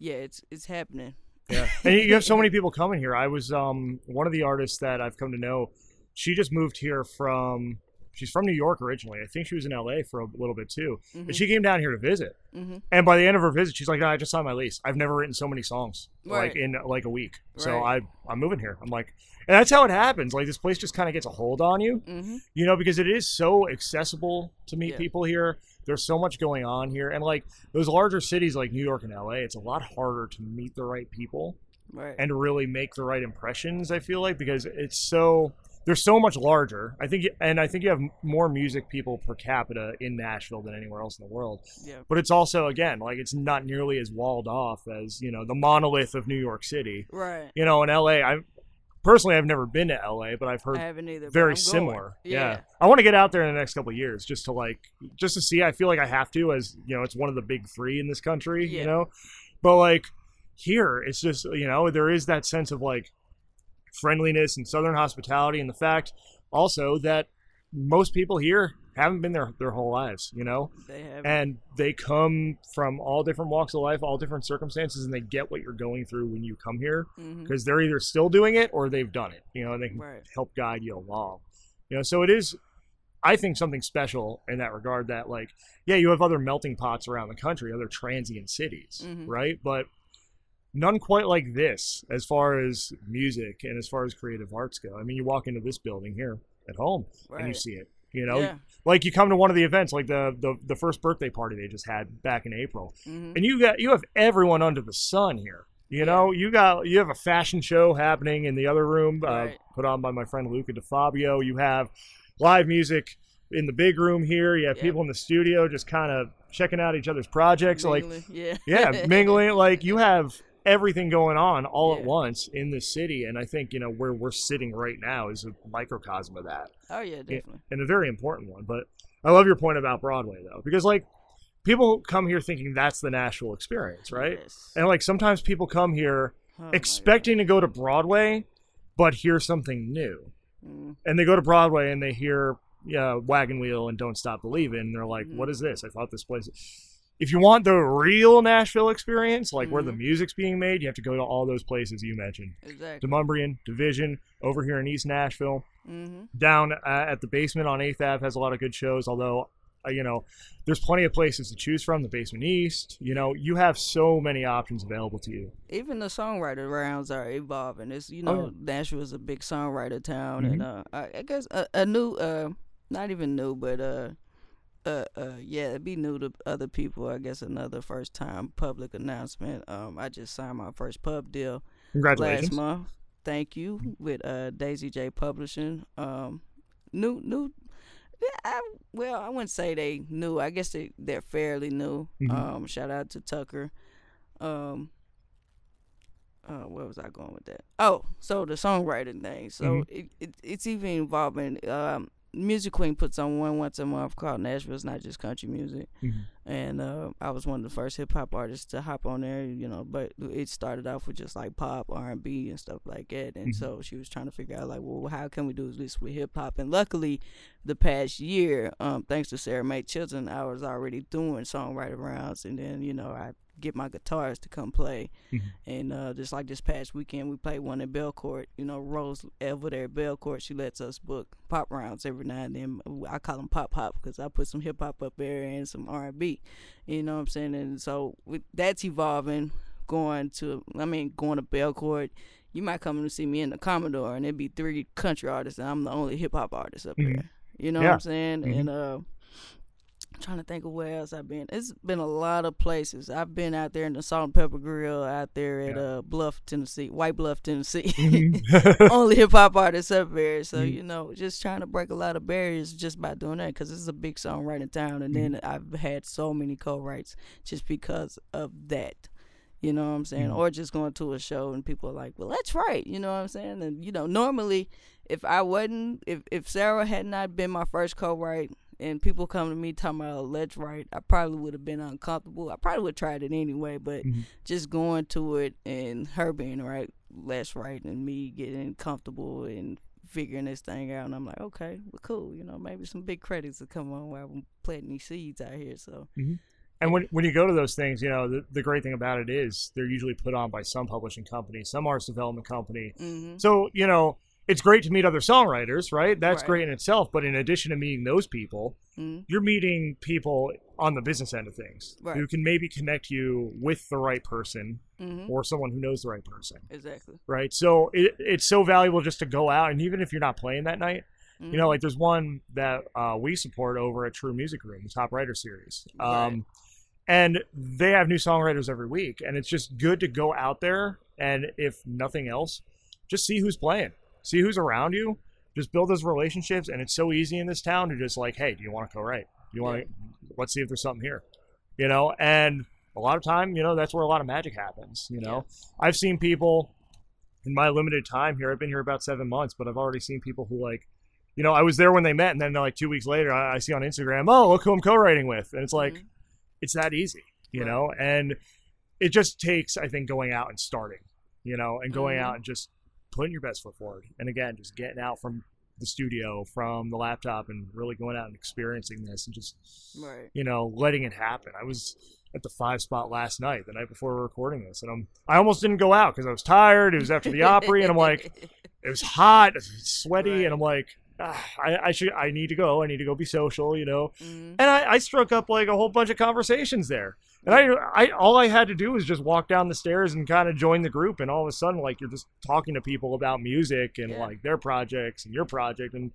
yeah, it's it's happening. Yeah, and you have so many people coming here. I was um one of the artists that I've come to know. She just moved here from. She's from New York originally. I think she was in LA for a little bit too. Mhm. And she came down here to visit. hmm And by the end of her visit, she's like, "No, I just signed my lease. I've never written so many songs like in like a week. So Right. I I'm moving here. I'm like, and that's how it happens. Like this place just kind of gets a hold on you, hmm you know, because it is so accessible to meet Yeah. people here. There's so much going on here, and like those larger cities like New York and LA, it's a lot harder to meet the right people Right. and to really make the right impressions. I feel like because it's so they're so much larger. I think, and I think you have more music people per capita in Nashville than anywhere else in the world. yeah. But it's also again like it's not nearly as walled off as you know the monolith of New York City. Right. You know, in LA, I personally I've never been to LA, but I've heard I haven't either. very I'm similar. Yeah. I want to get out there in the next couple of years just to like just to see. I feel like I have to as you know it's one of the big three in this country. Yeah. You know, but like here it's just you know there is that sense of like friendliness and southern hospitality and the fact also that most people here haven't been there their whole lives. You know. They. And they come from all different walks of life, all different circumstances, and they get what you're going through when you come here because they're either still doing it or they've done it, you know, and they can Right. help guide you along. You know, so it is, I think, something special in that regard that, like, yeah, you have other melting pots around the country, other transient cities, Mhm. right? But none quite like this as far as music and as far as creative arts go. I mean, you walk into this building here at home and you see it. You know, Yeah. like you come to one of the events, like the, the the first birthday party they just had back in April, hmm and you got you have everyone under the sun here. You know, you got you have a fashion show happening in the other room, uh, Right. put on by my friend Luca DeFabio. You have live music in the big room here. You have Yeah. people in the studio just kind of checking out each other's projects. Like, yeah. yeah, mingling. Like you have everything going on all at once in this city, and I think you know where we're sitting right now is a microcosm of that oh yeah, definitely. and a very important one. But I love your point about Broadway though, because like people come here thinking that's the Nashville experience, right? Yes. And like sometimes people come here Oh, expecting to go to Broadway, but hear something new, Mm, and they go to Broadway and they hear yeah, Wagon Wheel and Don't Stop Believing, and they're like, Mhm. "What is this? I thought this place." If you want the real Nashville experience, like where the Mhm. music's being made, you have to go to all those places you mentioned: exactly. Demonbreun, Division, over here in East Nashville Mm-hmm. down uh, at the basement on 8th Ave has a lot of good shows, although, uh, you know, there's plenty of places to choose from. The Basement East, you know, you have so many options available to you. Even the songwriter rounds are evolving. It's you Oh, know yeah. Nashville is a big songwriter town, Mhm. and uh, I, I guess a, a new, uh, not even new, but uh, Uh, yeah, it'd be new to other people. I guess another first time public announcement. Um, I just signed my first pub deal last month. Thank you with uh Daisy J Publishing. Um, new new. Yeah, I, well, I wouldn't say they new. I guess they they're fairly new. Mhm. Um, shout out to Tucker. Um, uh, where was I going with that? Oh, so the songwriting thing. So Mhm. it, it it's even involving um Music Queen puts on one once a month called Nashville's Not Just Country Music, Mhm. and uh, I was one of the first hip hop artists to hop on there. You know, but it started off with just like pop, R and B, and stuff like that. And Mhm. so she was trying to figure out like, well, how can we do this with hip hop? And luckily, the past year, um, thanks to Sarah Mae Chilton, I was already doing songwriter rounds, and then you know I get my guitarist to come play, Mhm. and uh, just like this past weekend, we played one at Belcourt. You know, Rose over there at Belcourt, she lets us book pop rounds every now and then. I call them pop hop because I put some hip hop up there and some R and B. You know what I'm saying? And so with, that's evolving. Going to, I mean, going to Belcourt. You might come and see me in the Commodore, and it'd be three country artists, and I'm the only hip hop artist up Mhm. there. You know Yeah. what I'm saying? Mhm. And uh, trying to think of where else I've been. It's been a lot of places. I've been out there in the Salt and Pepper Grill, out there at Yeah. uh, Bluff, Tennessee, White Bluff, Tennessee. Mhm. Only hip hop artists up there. So Mhm. you know, just trying to break a lot of barriers just by doing that because this is a big songwriting town. And Mm-hmm. then I've had so many co-writes just because of that. You know what I'm saying? Mhm. Or just going to a show and people are like, "Well, that's right." You know what I'm saying? And you know, normally if I wasn't, if if Sarah had not been my first co-write, and people come to me talking about let's write, I probably would have been uncomfortable. I probably would have tried it anyway, but Mhm. just going to it and her being right, let's write, and me getting comfortable and figuring this thing out, and I'm like, okay, well, cool. You know, maybe some big credits will come on while I'm planting these seeds out here. So And when, when you go to those things, you know, the, the great thing about it is they're usually put on by some publishing company, some arts development company. hmm So, you know, it's great to meet other songwriters, right? That's Right. great in itself. But in addition to meeting those people, hmm you're meeting people on the business end of things Right. who can maybe connect you with the right person hmm or someone who knows the right person, exactly. right? So it, it's so valuable just to go out. And even if you're not playing that night, Mhm. you know, like there's one that uh, we support over at True Music Room, the Top Writer Series. Um, And they have new songwriters every week. And it's just good to go out there and, if nothing else, just see who's playing, see who's around you, just build those relationships. And it's so easy in this town to just like, hey, do you want to co-write? Do you want to? Let's see if there's something here, you know. And a lot of time, you know, that's where a lot of magic happens. You know, I've seen people in my limited time here. I've been here about seven months, but I've already seen people who like, you know, I was there when they met, and then like two weeks later, I, I see on Instagram, oh, look who I'm co-writing with, and it's like, Mhm. it's that easy, you Right. know. And it just takes, I think, going out and starting, you know, and going Mhm. out and just putting your best foot forward, and again, just getting out from the studio, from the laptop, and really going out and experiencing this, and just right. you know, letting it happen. I was at the five spot last night, the night before we were recording this, and I'm I almost didn't go out because I was tired. It was after the Opry, and I'm like, it was hot, it was sweaty, Right. and I'm like, I, I should, I need to go. I need to go be social, you know. Mhm. And I, I struck up like a whole bunch of conversations there. And I, I, all I had to do was just walk down the stairs and kind of join the group, and all of a sudden, like you're just talking to people about music and Yeah. like their projects and your project, and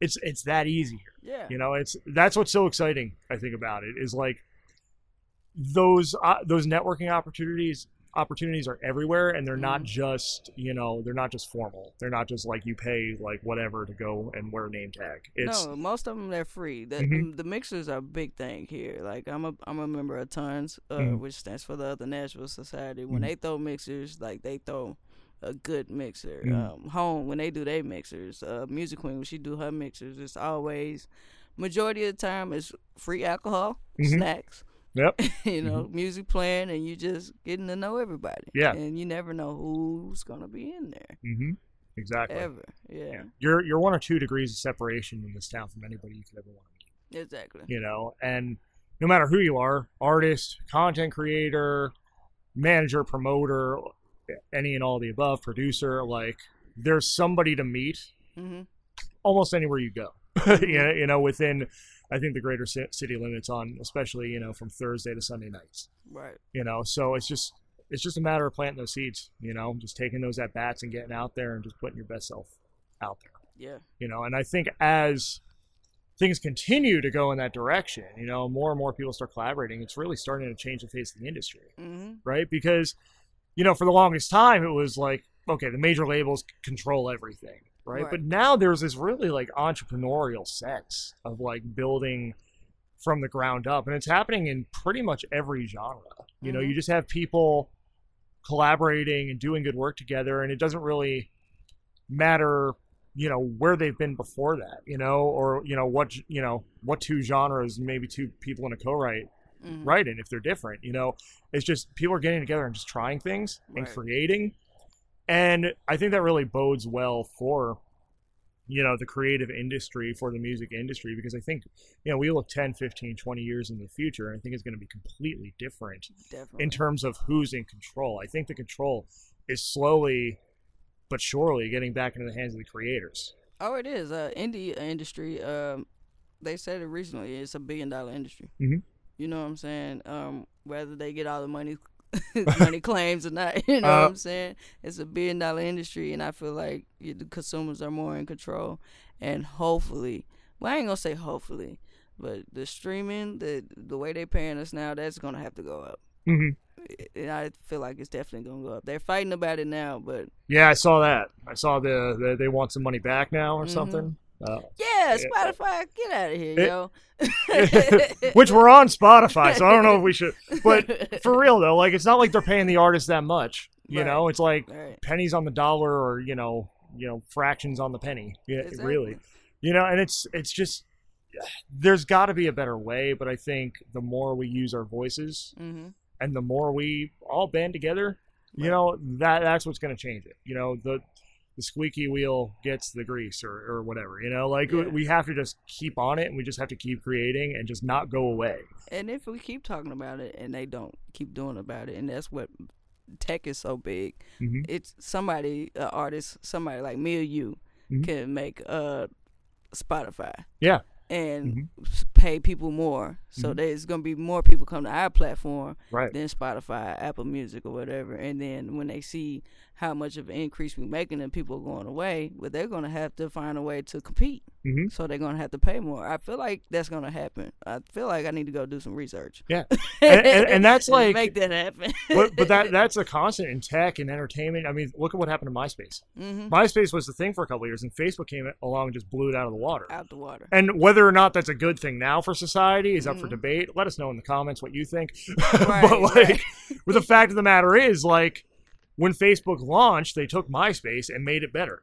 it's it's that easy yeah. You know, it's that's what's so exciting. I think about it is like those uh, those networking opportunities opportunities are everywhere, and they're not Mhm. just you know they're not just formal. They're not just like you pay like whatever to go and wear a name tag. It's no, most of them they're free. The, Mhm. the mixers are a big thing here. Like I'm a I'm a member of Tons, uh, Mhm. which stands for the Other Nashville Society. When Mhm. they throw mixers, like they throw a good mixer. Mhm. Um, home when they do their mixers, uh, Music Queen when she do her mixers, it's always majority of the time is free alcohol, Mhm. snacks. Yep. you know, music playing, and you just getting to know everybody. Yeah. and you never know who's gonna be in there Mm-hmm. exactly. ever. Yeah, Yeah. You're you're one or two degrees of separation in this town from anybody you could ever want to meet. exactly. You know, and no matter who you are, artist, content creator, manager, promoter, any and all the above, producer, like there's somebody to meet mm-hmm. almost anywhere you go. you, know, you know, within I think the greater city limits on, especially you know from Thursday to Sunday nights. Right. You know, so it's just it's just a matter of planting those seeds. You know, just taking those at bats and getting out there and just putting your best self out there. Yeah. You know, and I think as things continue to go in that direction, you know, more and more people start collaborating, it's really starting to change the face of the industry, hmm right? Because, you know, for the longest time, it was like, okay, the major labels control everything, right? Right. But now there's this really like entrepreneurial sense of like building from the ground up, and it's happening in pretty much every genre. You know, Mhm. you just have people collaborating and doing good work together, and it doesn't really matter you know where they've been before that you know or you know what you know what two genres maybe two people in a co-write hmm writing if they're different you know it's just people are getting together and just trying things and creating and i think that really bodes well for you know the creative industry for the music industry because i think you know we look 10 15 20 years in the future and i think it's going to be completely different Definitely. in terms of who's in control. I think the control is slowly but surely getting back into the hands of the creators. Oh, it is. Uh, indie industry. Um, they said it recently. It's a billion dollar industry. Mhm. You know what I'm saying? Um, whether they get all the money, money claims or not. You know Uh, what I'm saying? It's a billion dollar industry, and I feel like you, the consumers are more in control. And hopefully, well, I ain't gonna say hopefully, but the streaming, the the way they paying us now, that's gonna have to go up. Mm-hmm. And I feel like it's definitely gonna go up. They're fighting about it now, but Yeah, I saw that. I saw the, the they want some money back now or Mhm. something. Uh, yeah. Spotify, get out of here, It- yo. which we're on Spotify, so I don't know if we should. But for real though, like it's not like they're paying the artist that much. You Right. know, it's like Right. pennies on the dollar or you know you know fractions on the penny. Yeah, Exactly. really. You know, and it's it's just there's got to be a better way. But I think the more we use our voices hmm and the more we all band together, you know, that that's what's going to change it. You know, the the squeaky wheel gets the grease or, or whatever. You know, like Yeah. we have to just keep on it and we just have to keep creating and just not go away. And if we keep talking about it and they don't keep doing about it, and that's what tech is so big. Mhm. It's somebody, an artist, somebody like me or you, Mhm. can make uh Spotify. Yeah. And Mhm. Pay people more, so Mhm. there's gonna be more people come to our platform Right. than Spotify, Apple Music, or whatever. And then when they see how much of an increase we're making and people are going away, well, they're gonna have to find a way to compete. hmm So they're gonna have to pay more. I feel like that's gonna happen. I feel like I need to go do some research. Yeah. And- and- and that's like- make that happen. but but that that's a constant in tech and entertainment. I mean, look at what happened to MySpace. hmm MySpace was the thing for a couple of years, and Facebook came along and just blew it out of the water. out the water. And whether or not that's a good thing now for society is up for Mhm. debate. Let us know in the comments what you think. Right, but like, right. but the fact of the matter is, like, when Facebook launched, they took MySpace and made it better,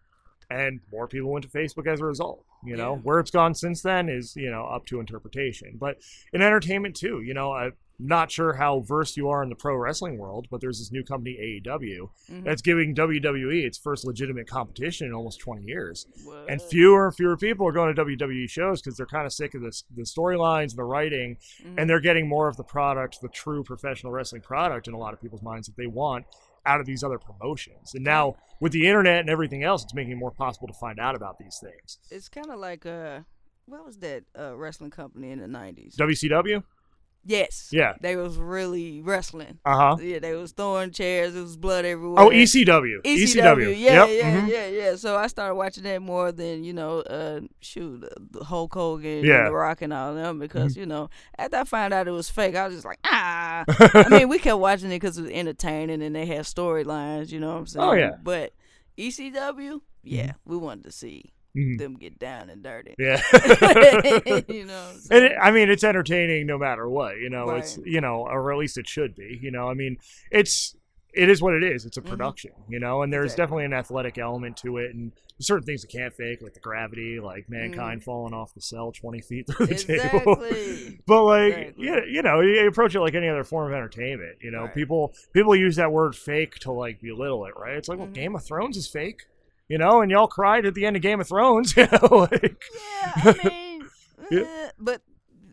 and more people went to Facebook as a result. You know, Yeah. where it's gone since then is you know up to interpretation. But in entertainment too, you know, I'm not sure how versed you are in the pro wrestling world, but there's this new company AEW Mhm. that's giving WWE its first legitimate competition in almost 20 years and fewer and fewer people are going to WWE shows because they're kind of sick of this, the storylines, the writing, Mhm. and they're getting more of the product, the true professional wrestling product in a lot of people's minds that they want out of these other promotions. And now with the internet and everything else, it's making it more possible to find out about these things. it's kind of like uh, what was that uh wrestling company in the nineties? WCW? Yes. Yeah. They was really wrestling. Uh huh. Yeah, they was throwing chairs. It was blood everywhere. Oh, ECW. ECW. Yeah, Yep. yeah, mhm. yeah, yeah. So I started watching that more than you know, uh, shoot, uh, the Hulk Hogan, Yeah. and The Rock, and all them because Mm-hmm. you know, after I found out it was fake, I was just like, ah. I mean, we kept watching it because it was entertaining and they had storylines. You know what I'm saying? Oh, yeah. But ECW, yeah, we wanted to see Mhm. them get down and dirty. Yeah. you know. so- And it, I mean, it's entertaining no matter what. You know, it's you know, or at least it should be. You know, I mean, it's it is what it is. It's a Mhm. production. You know, and there's Exactly. definitely an athletic element to it, and certain things that can't fake, like the gravity, like Mm-hmm. mankind falling off the cell 20 feet through the table. But like Exactly. you, you know, you approach it like any other form of entertainment. You know, Right. people people use that word fake to like belittle it, right? It's like, well, Mhm. Game of Thrones is fake. You know, and y'all cried at the end of Game of Thrones. You know, like Yeah, I mean, Yeah. eh, but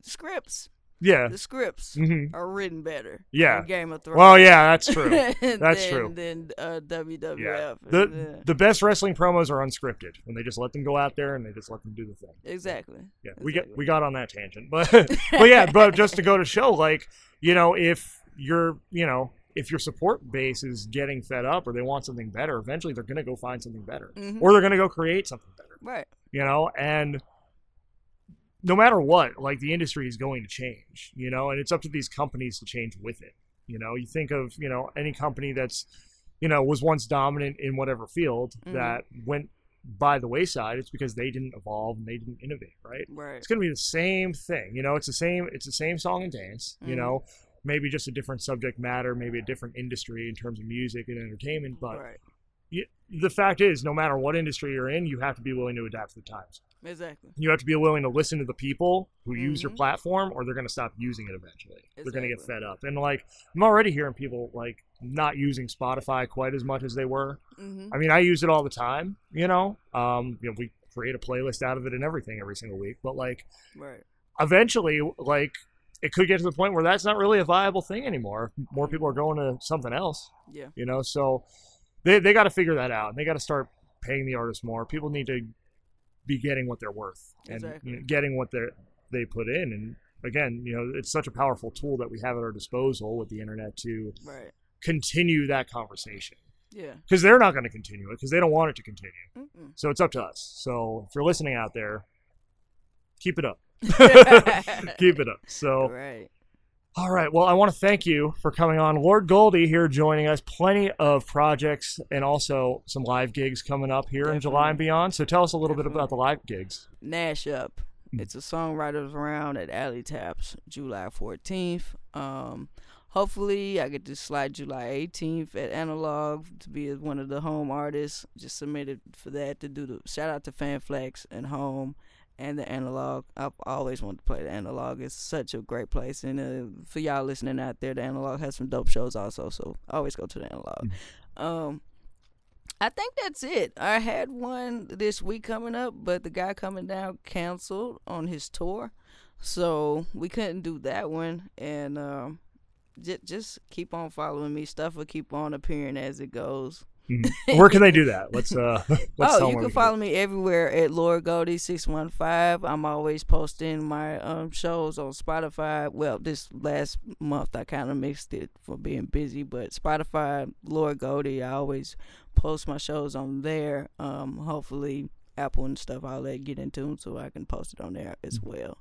scripts, yeah. the scripts hmm are written better. Yeah. Game of Thrones. Well, yeah, that's true. That's than, true. Than uh, WWF. Yeah. Yeah. The the best wrestling promos are unscripted when they just let them go out there and they just let them do the thing. exactly. Yeah, we get we got on that tangent, but but yeah, but just to go to show, like you know, if you're you know if your support base is getting fed up or they want something better, eventually they're gonna go find something better, Mhm. or they're gonna go create something better. Right. You know, and no matter what, like the industry is going to change, you know, and it's up to these companies to change with it. You know, you think of, you know, any company that's, you know, was once dominant in whatever field Mhm. that went by the wayside, it's because they didn't evolve and they didn't innovate, right? Right. It's going to be the same thing. You know, it's the same it's the same song and dance, you Mhm. know, maybe just a different subject matter, maybe a different industry in terms of music and entertainment, but right. y the fact is no matter what industry you're in, you have to be willing to adapt to the times. Exactly. You have to be willing to listen to the people who use your Mhm. platform or they're going to stop using it eventually. They're going to get fed up. And like I'm already hearing people like not using Spotify quite as much as they were. hmm I mean, I use it all the time, you know. Um, you know, we create a playlist out of it and everything every single week, but like Right. eventually like it could get to the point where that's not really a viable thing anymore. More people are going to something else, Yeah. you know. So they they got to figure that out. and They got to start paying the artists more. People need to be getting what they're worth and Exactly. you know, getting what they they put in. And again, you know, it's such a powerful tool that we have at our disposal with the internet to Right. continue that conversation Yeah. because they're not going to continue it because they don't want it to continue. Mm-mm. So it's up to us. So if you're listening out there, keep it up. keep it up. So right. all right. Well, I want to thank you for coming on. Lord Goldie here joining us. Plenty of projects and also some live gigs coming up here in July and beyond. So tell us a little bit about the live gigs. Nash Up. Mm. It's a songwriters round at Alley Taps, July 14th. Um, hopefully, I get to slide July 18th at Analog to be one of the home artists. Just submitted for that to do the shout out to Fanflex and Home and the Analog. I've always wanted to play the Analog. It's such a great place, and uh, for y'all listening out there, the Analog has some dope shows also. So always go to the Analog. Um, I think that's it. I had one this week coming up, but the guy coming down canceled on his tour, so we couldn't do that one. And um, j- just keep on following me. Stuff will keep on appearing as it goes. Where can they do that? Let's uh let's oh, you can follow me everywhere at Lord Goldie six one five. I'm always posting my um shows on Spotify. Well, this last month I kind of mixed it for being busy, but Spotify, Lord Goldie, I always post my shows on there. Um, hopefully Apple and stuff I'll let get into 'em so I can post it on there as Mm-hmm. well.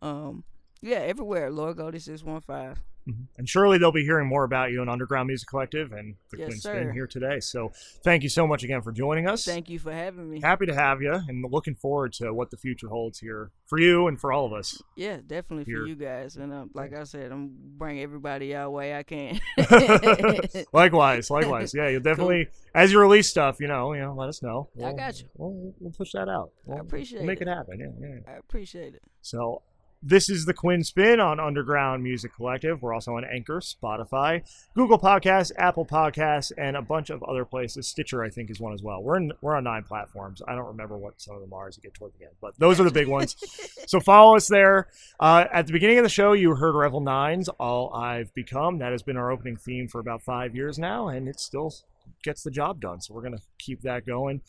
Um, yeah, everywhere Lord Goldie six one five. Mhm. And surely they'll be hearing more about you in Underground Music Collective and the Yes, Quinn sir. Spin here today. So thank you so much again for joining us. Thank you for having me. Happy to have you and looking forward to what the future holds here for you and for all of us. Yeah, definitely Here. for you guys. And um, like I said, I'm bring everybody our way I can. likewise, likewise. Yeah, you'll definitely as you release stuff, you know, you know, let us know. I got you. We'll, we'll push that out. We'll, appreciate we'll make it. it happen. Yeah, yeah. I appreciate it. So this is the Quinn Spinn on Underground Music Collective. We're also on Anchor, Spotify, Google Podcasts, Apple Podcasts, and a bunch of other places. Stitcher, I think, is one as well. We're in, we're on nine platforms. I don't remember what some of them are as you get toward the end, but those are the big ones. So follow us there. Uh, at the beginning of the show, you heard Revel Nines, All I've Become. That has been our opening theme for about five years now, and it still gets the job done. So we're going to keep that going.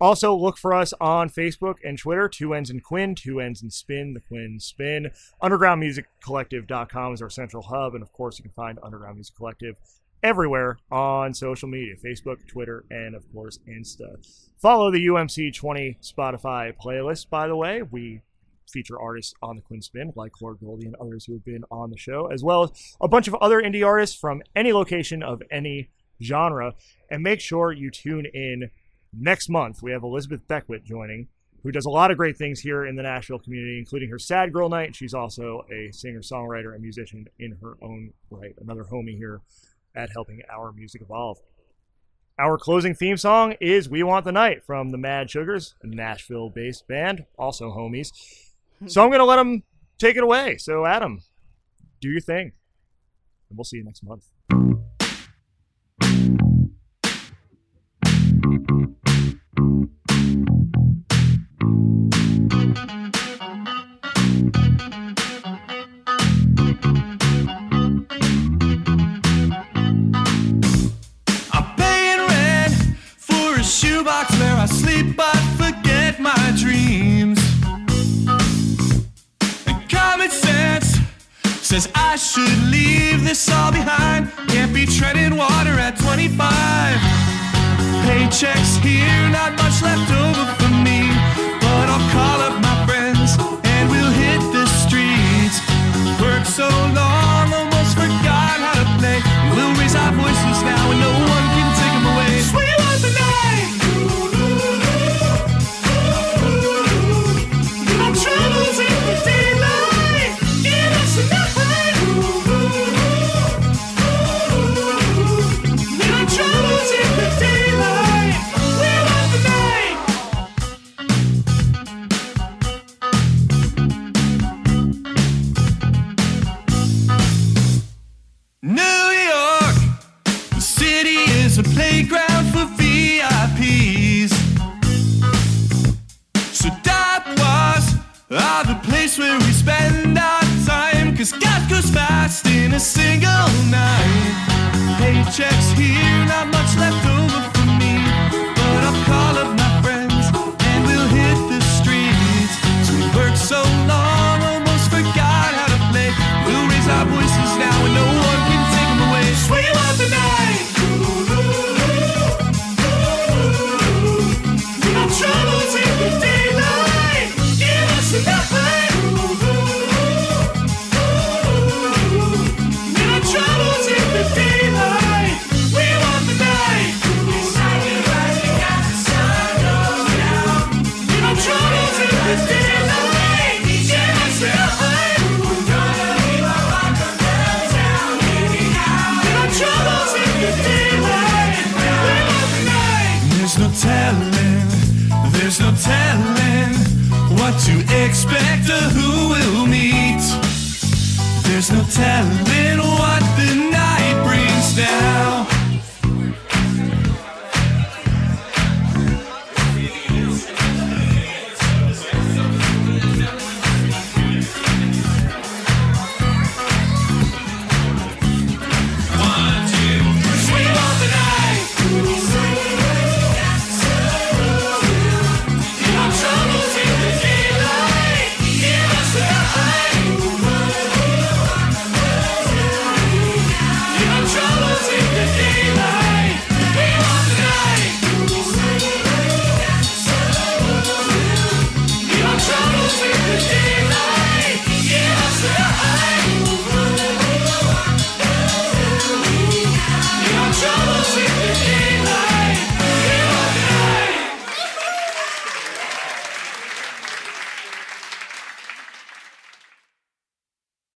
Also, look for us on Facebook and Twitter, Two Ends and Quinn, Two Ends and Spin, The Quinn Spinn. UndergroundMusicCollective.com is our central hub, and of course, you can find Underground Music Collective everywhere on social media Facebook, Twitter, and of course, Insta. Follow the UMC 20 Spotify playlist, by the way. We feature artists on the Quinn Spinn, like Lord Goldie and others who have been on the show, as well as a bunch of other indie artists from any location of any genre. And make sure you tune in next month. We have Elizabeth Beckwith joining, who does a lot of great things here in the Nashville community, including her Sad Girl Night. She's also a singer, songwriter, and musician in her own right. Another homie here at Helping Our Music Evolve. Our closing theme song is We Want the Night from the Mad Sugars, a Nashville based band, also homies. Hmm. So I'm going to let them take it away. So, Adam, do your thing. And we'll see you next month. Should leave this all behind. Can't be treading water at 25 paychecks here, not much left over for me. But I'll call up my friends and we'll hit the streets. Work so long.